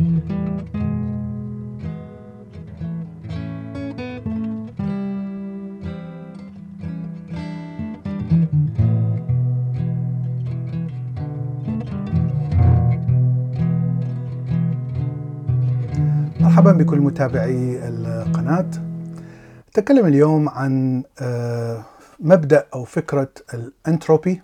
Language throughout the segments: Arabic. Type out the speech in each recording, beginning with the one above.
مرحبا بكل متابعي القناة. نتكلم اليوم عن آه، مبدأ أو فكرة الانتروبي.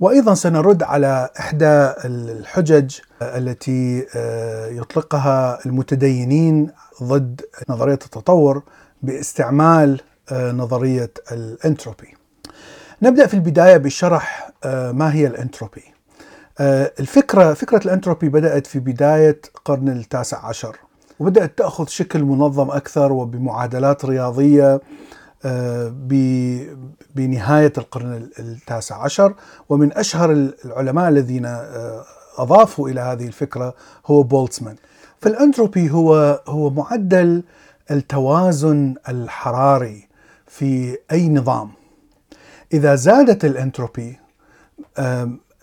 وأيضا سنرد على إحدى الحجج التي آه، يطلقها المتدينين ضد نظرية التطور باستعمال آه، نظرية الانتروبي. نبدأ في البداية بشرح ما هي الانتروبي. الفكرة فكرة الانتروبي بدأت في بداية القرن التاسع عشر وبدأت تأخذ شكل منظم أكثر وبمعادلات رياضية آه، بنهاية القرن التاسع عشر ومن أشهر العلماء الذين آه، أضافوا إلى هذه الفكرة هو بولتزمان فالأنتروبي هو هو معدل التوازن الحراري في أي نظام. إذا زادت الأنتروبي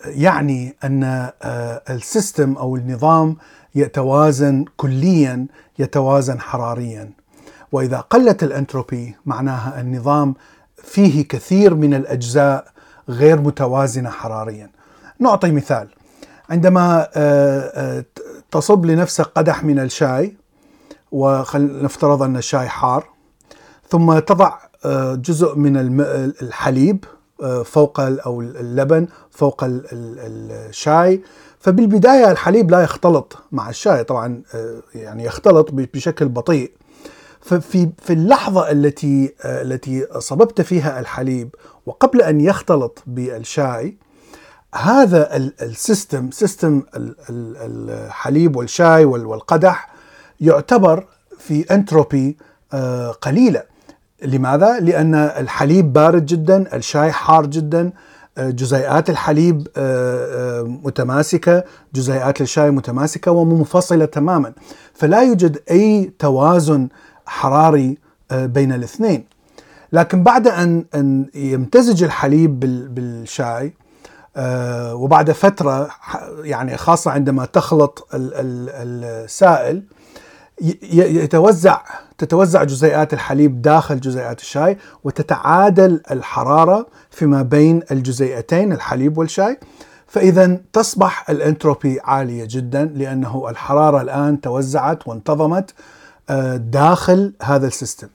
يعني أن آه، ال system أو النظام يتوازن كليا يتوازن حراريا. وإذا قلت الأنتروبي معناها النظام فيه كثير من الأجزاء غير متوازنة حراريا. نعطي مثال. عندما آه، آه، تصب لنفسك قدح من الشاي ونفترض أن الشاي حار ثم تضع آه، جزء من الحليب فوق أو اللبن فوق الشاي. فبالبداية الحليب لا يختلط مع الشاي طبعا يعني يختلط بشكل بطيء. ففي في اللحظة التي آه، التي صببت فيها الحليب وقبل أن يختلط بالشاي هذا ال system system الحليب والشاي والقدح يعتبر في أنتروبي آه، قليلة لماذا؟ لأن الحليب بارد جدا، الشاي حار جدا، جزيئات الحليب آه، آه، متماسكة، جزيئات الشاي متماسكة ومنفصلة تماما، فلا يوجد أي توازن حراري آه، بين الاثنين. لكن بعد أن أن يمتزج الحليب بالشاي وبعد فترة يعني خاصة عندما تخلط السائل يتوزع تتوزع جزيئات الحليب داخل جزيئات الشاي وتتعادل الحرارة فيما بين الجزيئتين الحليب والشاي فإذا تصبح الانتروبي عالية جدا لأنه الحرارة الآن توزعت وانتظمت آه، داخل هذا ال system.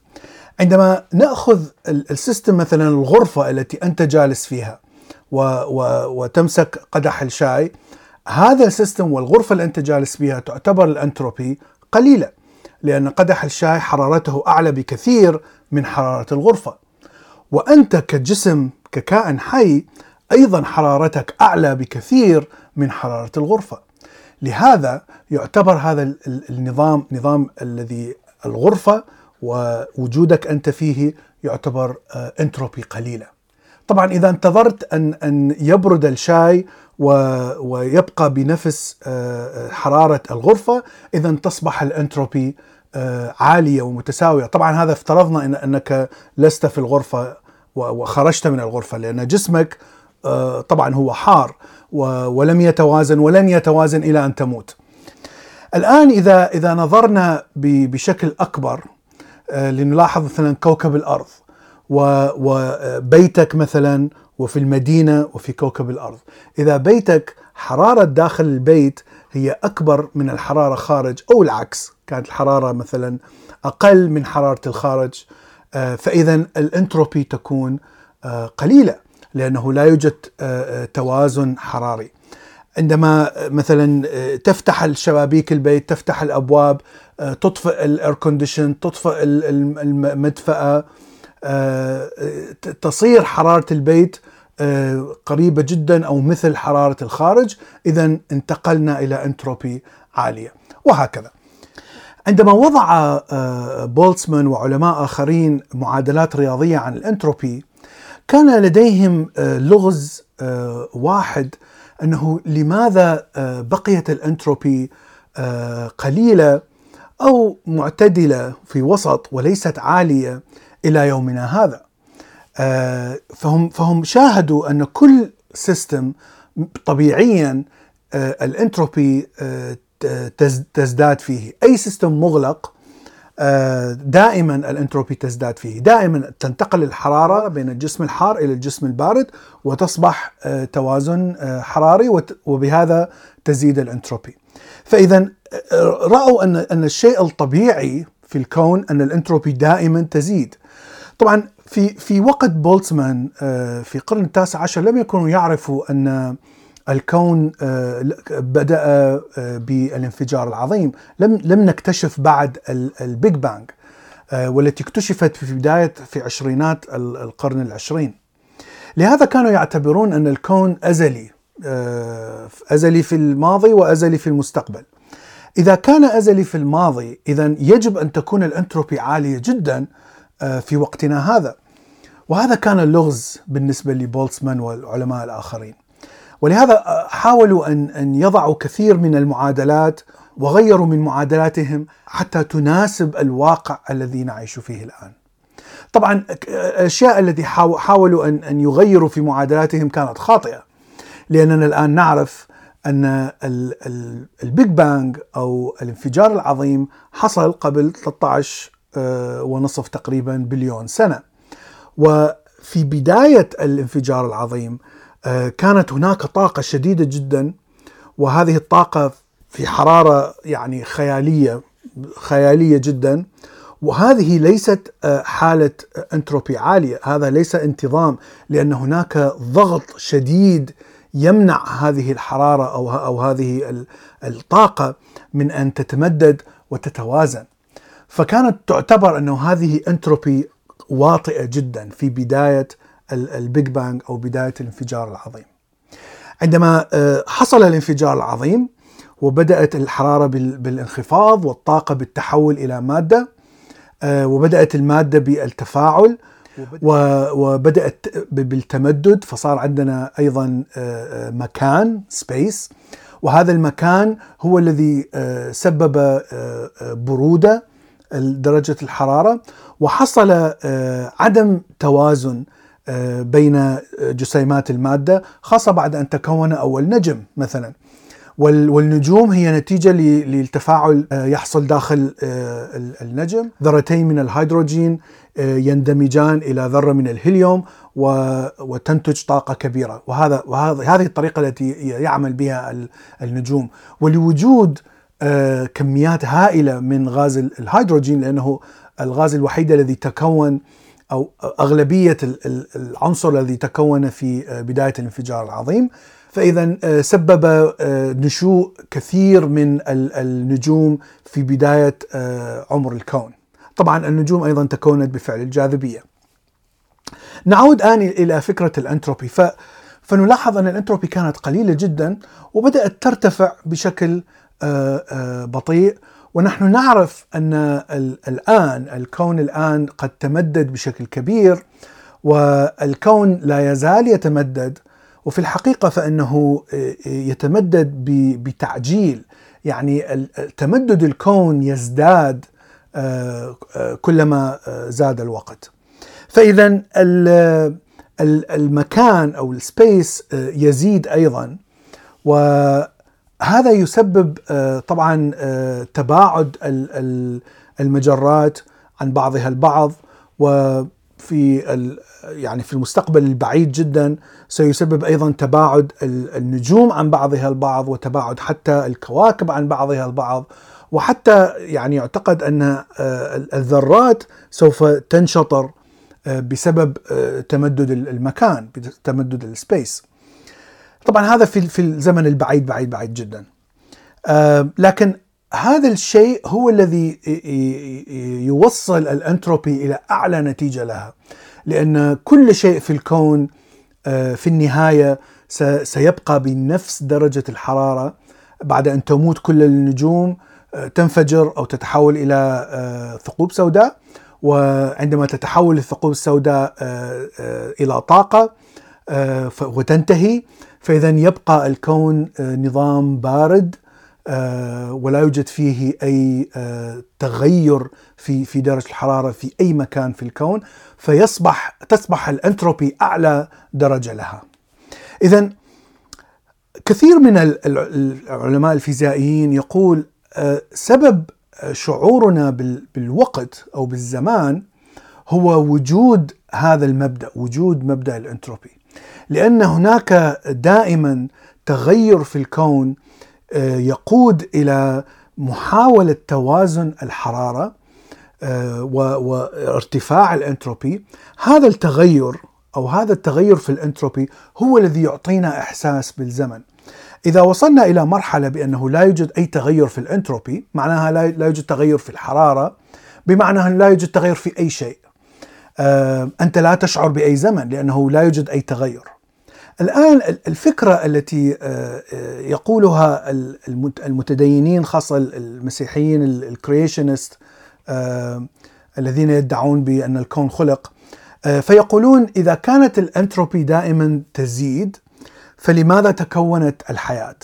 عندما نأخذ ال system مثلا الغرفة التي أنت جالس فيها و و وتمسك قدح الشاي هذا ال system والغرفة اللي أنت جالس فيها تعتبر الأنتروبي قليلة لأن قدح الشاي حرارته أعلى بكثير من حرارة الغرفة. وأنت كجسم ككائن حي أيضا حرارتك أعلى بكثير من حرارة الغرفة. لهذا يعتبر هذا النظام نظام الذي الغرفة ووجودك أنت فيه يعتبر آه، انتروبي قليلة. طبعا إذا انتظرت ان أن يبرد الشاي ويبقى بنفس آه، حرارة الغرفة إذا تصبح الانتروبي آه، عالية ومتساوية، طبعا هذا افترضنا إن أنك لست في الغرفة وخرجت من الغرفة لأن جسمك طبعا هو حار ولم يتوازن ولن يتوازن إلى أن تموت. الآن إذا إذا نظرنا بشكل أكبر لنلاحظ مثلا كوكب الأرض وبيتك مثلا وفي المدينة وفي كوكب الأرض. إذا بيتك حرارة داخل البيت هي أكبر من الحرارة خارج أو العكس، كانت الحرارة مثلا أقل من حرارة الخارج آه، فاذا الأنتروبي تكون آه، قليلة لأنه لا يوجد آه، توازن حراري. عندما مثلا تفتح الشبابيك البيت تفتح الأبواب تطفئ ال air condition تطفئ المدفأة تصير حرارة البيت قريبة جدا أو مثل حرارة الخارج اذا انتقلنا إلى أنتروبي عالية وهكذا عندما وضع آه، بولتسمان وعلماء آخرين معادلات رياضية عن الأنتروبي كان لديهم آه، لغز آه، واحد أنه لماذا بقيت الأنتروبي قليلة أو معتدلة في وسط وليست عالية إلى يومنا هذا. فهم فهم شاهدوا أن كل system طبيعيا الأنتروبي تزداد فيه أي system مغلق دائما الانتروبي تزداد فيه. دائما تنتقل الحرارة بين الجسم الحار إلى الجسم البارد وتصبح توازن حراري وبهذا تزيد الانتروبي. فإذا رأوا أن أن الشيء الطبيعي في الكون أن الانتروبي دائما تزيد. طبعا في في وقت بولتزمان في القرن التاسع عشر لم يكونوا يعرفوا أن الكون بدأ بالانفجار العظيم. لم لم نكتشف بعد ال Big Bang والتي اكتشفت في بداية في عشرينات القرن العشرين. لهذا كانوا يعتبرون أن الكون أزلي أزلي في الماضي وأزلي في المستقبل. إذا كان أزلي في الماضي إذا يجب أن تكون الأنتروبي عالية جدا في وقتنا هذا. وهذا كان اللغز بالنسبة لبولتسمان والعلماء الآخرين. ولهذا حاولوا أن أن يضعوا كثير من المعادلات وغيروا من معادلاتهم حتى تناسب الواقع الذي نعيش فيه الآن. طبعا الأشياء التي حاولوا أن أن يغيروا في معادلاتهم كانت خاطئة لأننا الآن نعرف أن ال Big Bang أو الانفجار العظيم حصل قبل 13 ونصف تقريبا بليون سنة. وفي بداية الانفجار العظيم كانت هناك طاقة شديدة جدا وهذه الطاقة في حرارة يعني خيالية خيالية جدا. وهذه ليست حالة انتروبي عالية هذا ليس انتظام لأن هناك ضغط شديد يمنع هذه الحرارة أو, أو هذه الطاقة من أن تتمدد وتتوازن. فكانت تعتبر أنه هذه انتروبي واطئة جدا في بداية ال Big Bang أو بداية الانفجار العظيم. عندما حصل الانفجار العظيم وبدأت الحرارة بالانخفاض والطاقة بالتحول إلى مادة وبدأت المادة بالتفاعل وبدأت بالتمدد فصار عندنا أيضا مكان سبيس وهذا المكان هو الذي سبب برودة درجة الحرارة وحصل عدم توازن بين جسيمات المادة خاصة بعد أن تكون أول نجم مثلا. والنجوم هي نتيجة للتفاعل يحصل داخل النجم. ذرتين من الهيدروجين يندمجان إلى ذرة من الهيليوم وتنتج طاقة كبيرة. وهذا وهذه الطريقة التي يعمل بها النجوم. ولوجود كميات هائلة من غاز الهيدروجين لأنه الغاز الوحيد الذي تكون أو أغلبية العنصر الذي تكون في بداية الانفجار العظيم. فإذا سبب نشوء كثير من النجوم في بداية عمر الكون. طبعا النجوم أيضا تكونت بفعل الجاذبية. نعود الآن إلى فكرة الأنتروبي. ف فنلاحظ أن الأنتروبي كانت قليلة جدا وبدأت ترتفع بشكل بطيء. ونحن نعرف أن الآن الكون الآن قد تمدد بشكل كبير والكون لا يزال يتمدد وفي الحقيقة فإنه يتمدد بتعجيل. يعني تمدد الكون يزداد كلما زاد الوقت. فإذا المكان أو السبيس يزيد أيضا وهذا يسبب طبعا تباعد المجرات عن بعضها البعض وفي يعني في المستقبل البعيد جدا سيسبب أيضا تباعد النجوم عن بعضها البعض وتباعد حتى الكواكب عن بعضها البعض. وحتى يعني يعتقد أن الذرات سوف تنشطر بسبب تمدد المكان بتمدد السبيس. طبعا هذا في في الزمن البعيد بعيد بعيد جدا. لكن هذا الشيء هو الذي يوصل الأنتروبي إلى أعلى نتيجة لها. لأن كل شيء في الكون في النهاية سيبقى بنفس درجة الحرارة بعد أن تموت كل النجوم تنفجر أو تتحول إلى ثقوب سوداء. وعندما تتحول الثقوب السوداء إلى طاقة وتنتهي فإذا يبقى الكون نظام بارد ولا يوجد فيه أي تغير في في درجة الحرارة في أي مكان في الكون فيصبح تصبح الأنتروبي أعلى درجة لها. إذا كثير من العلماء الفيزيائيين يقول آه، سبب شعورنا بالوقت أو بالزمان هو وجود هذا المبدأ، وجود مبدأ الأنتروبي. لأن هناك دائما تغير في الكون آه، يقود إلى محاولة توازن الحرارة آه، وارتفاع الانتروبي، هذا التغير أو هذا التغير في الانتروبي هو الذي يعطينا إحساس بالزمن. إذا وصلنا إلى مرحلة بأنه لا يوجد أي تغير في الانتروبي، معناها لا يوجد تغير في الحرارة، بمعنى لا يوجد تغير في أي شيء. آه، أنت لا تشعر بأي زمن لأنه لا يوجد أي تغير. الآن الفكرة التي آه، آه، يقولها المتدينين خاصة المسيحيين الكريشنست الذين يدعون بأن الكون خلق فيقولون إذا كانت الأنتروبي دائما تزيد فلماذا تكونت الحياة؟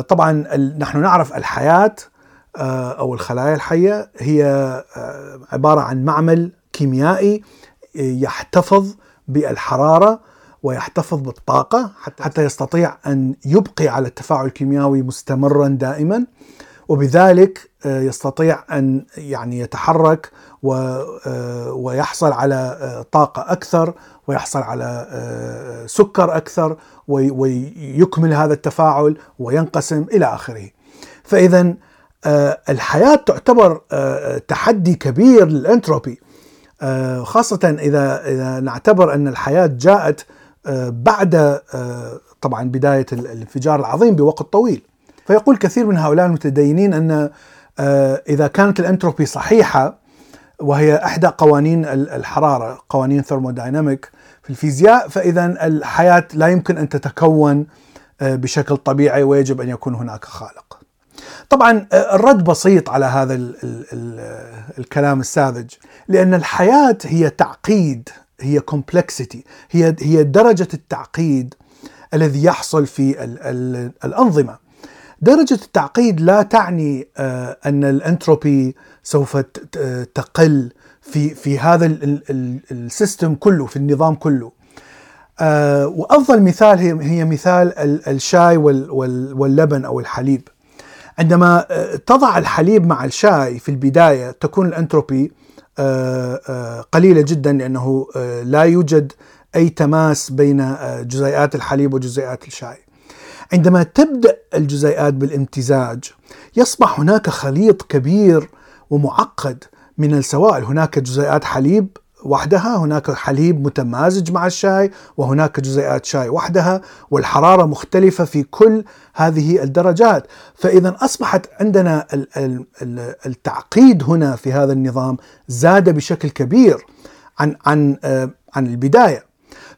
طبعا نحن نعرف الحياة أو الخلايا الحية هي عبارة عن معمل كيميائي يحتفظ بالحرارة ويحتفظ بالطاقة حتى يستطيع أن يبقي على التفاعل الكيميائي مستمرا دائما وبذلك آه، يستطيع أن يعني يتحرك آه، ويحصل على آه، طاقة أكثر ويحصل على سكر أكثر ويكمل هذا التفاعل وينقسم إلى آخره. فاذا الحياة تعتبر تحدي كبير للأنتروبي آه، خاصة إذا إذا نعتبر أن الحياة جاءت بعد آه، طبعا بداية الانفجار العظيم بوقت طويل. فيقول كثير من هؤلاء المتدينين أن إذا كانت الأنتروبي صحيحة وهي إحدى قوانين الحرارة قوانين thermodynamic في الفيزياء فإذا الحياة لا يمكن أن تتكون بشكل طبيعي ويجب أن يكون هناك خالق. طبعا الرد بسيط على هذا ال ال ال الكلام الساذج لأن الحياة هي تعقيد. هي complexity هي هي درجة التعقيد الذي يحصل في ال ال الأنظمة. درجة التعقيد لا تعني آه، أن الأنتروبي سوف تقل في في هذا ال system كله في النظام كله. آه، وأفضل مثال هي مثال الشاي واللبن أو الحليب. عندما آه، تضع الحليب مع الشاي في البداية تكون الأنتروبي قليلة جدا لأنه لا يوجد أي تماس بين جزيئات الحليب وجزيئات الشاي. عندما تبدأ الجزيئات بالامتزاج يصبح هناك خليط كبير ومعقد من السوائل، هناك جزيئات حليب وحدها هناك حليب متمازج مع الشاي وهناك جزيئات شاي وحدها والحرارة مختلفة في كل هذه الدرجات. فإذا أصبحت عندنا التعقيد هنا في هذا النظام زاد بشكل كبير عن عن آه، عن البداية.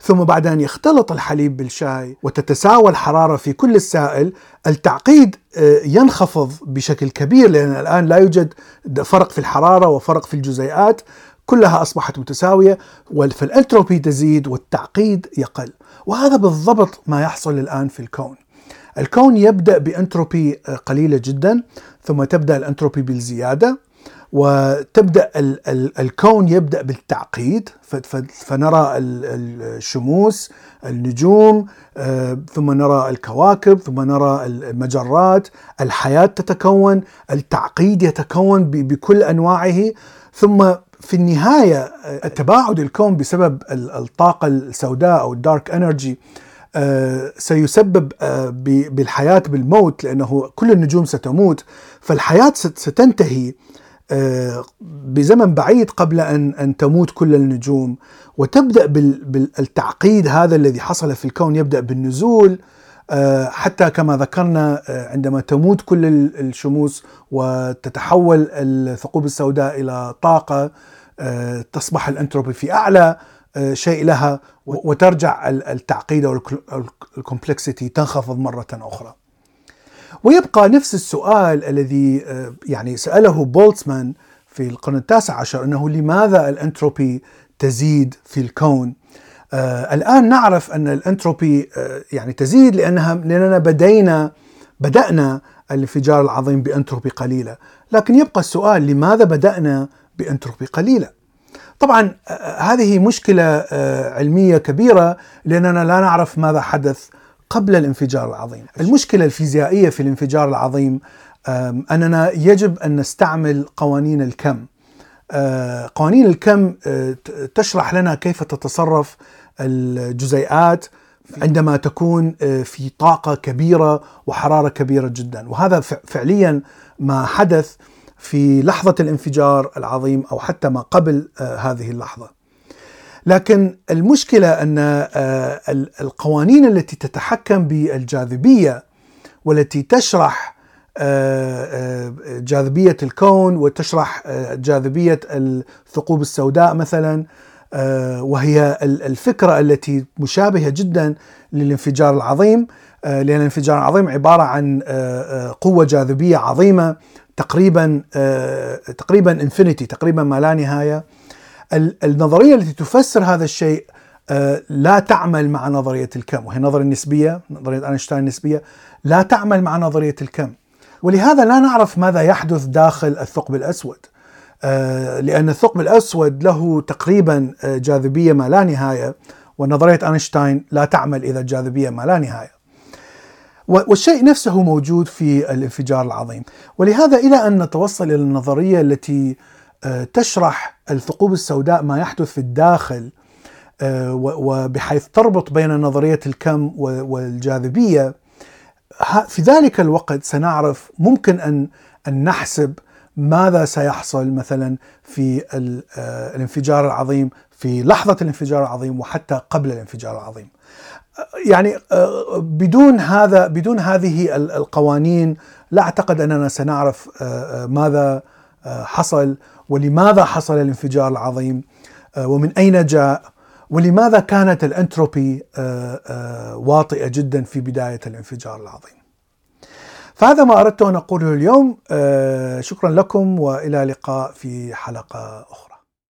ثم بعد أن يختلط الحليب بالشاي وتتساوى الحرارة في كل السائل التعقيد آه، ينخفض بشكل كبير لأن الآن لا يوجد فرق في الحرارة وفرق في الجزيئات. كلها أصبحت متساوية فالانتروبي تزيد والتعقيد يقل. وهذا بالضبط ما يحصل الآن في الكون. الكون يبدأ بانتروبي قليلة جدا ثم تبدأ الانتروبي بالزيادة وتبدأ الكون يبدأ بالتعقيد. فنرى الشموس النجوم آه، ثم نرى الكواكب ثم نرى المجرات. الحياة تتكون التعقيد يتكون بكل أنواعه. ثم في النهاية التباعد الكون بسبب الطاقة السوداء أو الدارك إنرجي آه، سيسبب آه، بالحياة بالموت لأنه كل النجوم ستموت. فالحياة ستنتهي. آه، بزمن بعيد قبل أن أن تموت كل النجوم. وتبدأ بالتعقيد هذا الذي حصل في الكون يبدأ بالنزول. حتى كما ذكرنا عندما تموت كل الشموس وتتحول الثقوب السوداء إلى طاقة آه، تصبح الأنتروبي في أعلى آه، شيء لها. وترجع التعقيد أو ال complexity تنخفض مرة أخرى. ويبقى نفس السؤال الذي آه، يعني سأله بولتزمان في القرن التاسع عشر إنه لماذا الأنتروبي تزيد في الكون؟ آه الآن نعرف أن الأنتروبي آه يعني تزيد لأنها لأننا بدينا بدأنا الانفجار العظيم بأنتروبي قليلة، لكن يبقى السؤال لماذا بدأنا بأنتروبي قليلة. طبعا هذه مشكلة علمية كبيرة لأننا لا نعرف ماذا حدث قبل الانفجار العظيم. المشكلة الفيزيائية في الانفجار العظيم أننا يجب أن نستعمل قوانين الكم. آه، قوانين الكم آه، تشرح لنا كيف تتصرف الجزيئات عندما تكون آه، في طاقة كبيرة وحرارة كبيرة جدا، وهذا فعليا ما حدث في لحظة الانفجار العظيم أو حتى ما قبل هذه اللحظة. لكن المشكلة أن القوانين التي تتحكم بالجاذبية والتي تشرح آه، آه، جاذبية الكون وتشرح آه، جاذبية الثقوب السوداء مثلا وهي الفكرة التي مشابهة جدا للانفجار العظيم لأن الانفجار العظيم عبارة عن قوة جاذبية عظيمة تقريبا تقريبا infinity تقريبا ما لا نهاية. النظرية التي تفسر هذا الشيء لا تعمل مع نظرية الكم وهي نظرية النسبية نظرية أينشتاين النسبية لا تعمل مع نظرية الكم. ولهذا لا نعرف ماذا يحدث داخل الثقب الأسود. آه، لأن الثقب الأسود له تقريبا آه، جاذبية ما لا نهاية ونظرية أينشتاين لا تعمل إذا الجاذبيه ما لا نهاية. والشيء نفسه موجود في الانفجار العظيم، ولهذا إلى أن نتوصل إلى النظرية التي آه، تشرح الثقوب السوداء ما يحدث في الداخل وبحيث تربط بين نظرية الكم والجاذبية في ذلك الوقت سنعرف ممكن ان أن نحسب ماذا سيحصل مثلا في آه، الانفجار العظيم في لحظة الانفجار العظيم وحتى قبل الانفجار العظيم. يعني آه، بدون هذا بدون هذه القوانين لا أعتقد أننا سنعرف آه، ماذا حصل ولماذا حصل الانفجار العظيم ومن أين جاء ولماذا كانت الانتروبي آه، آه، واطئة جدا في بداية الانفجار العظيم. فهذا ما أردت أن أقوله اليوم آه، شكرا لكم وإلى لقاء في حلقة أخرى.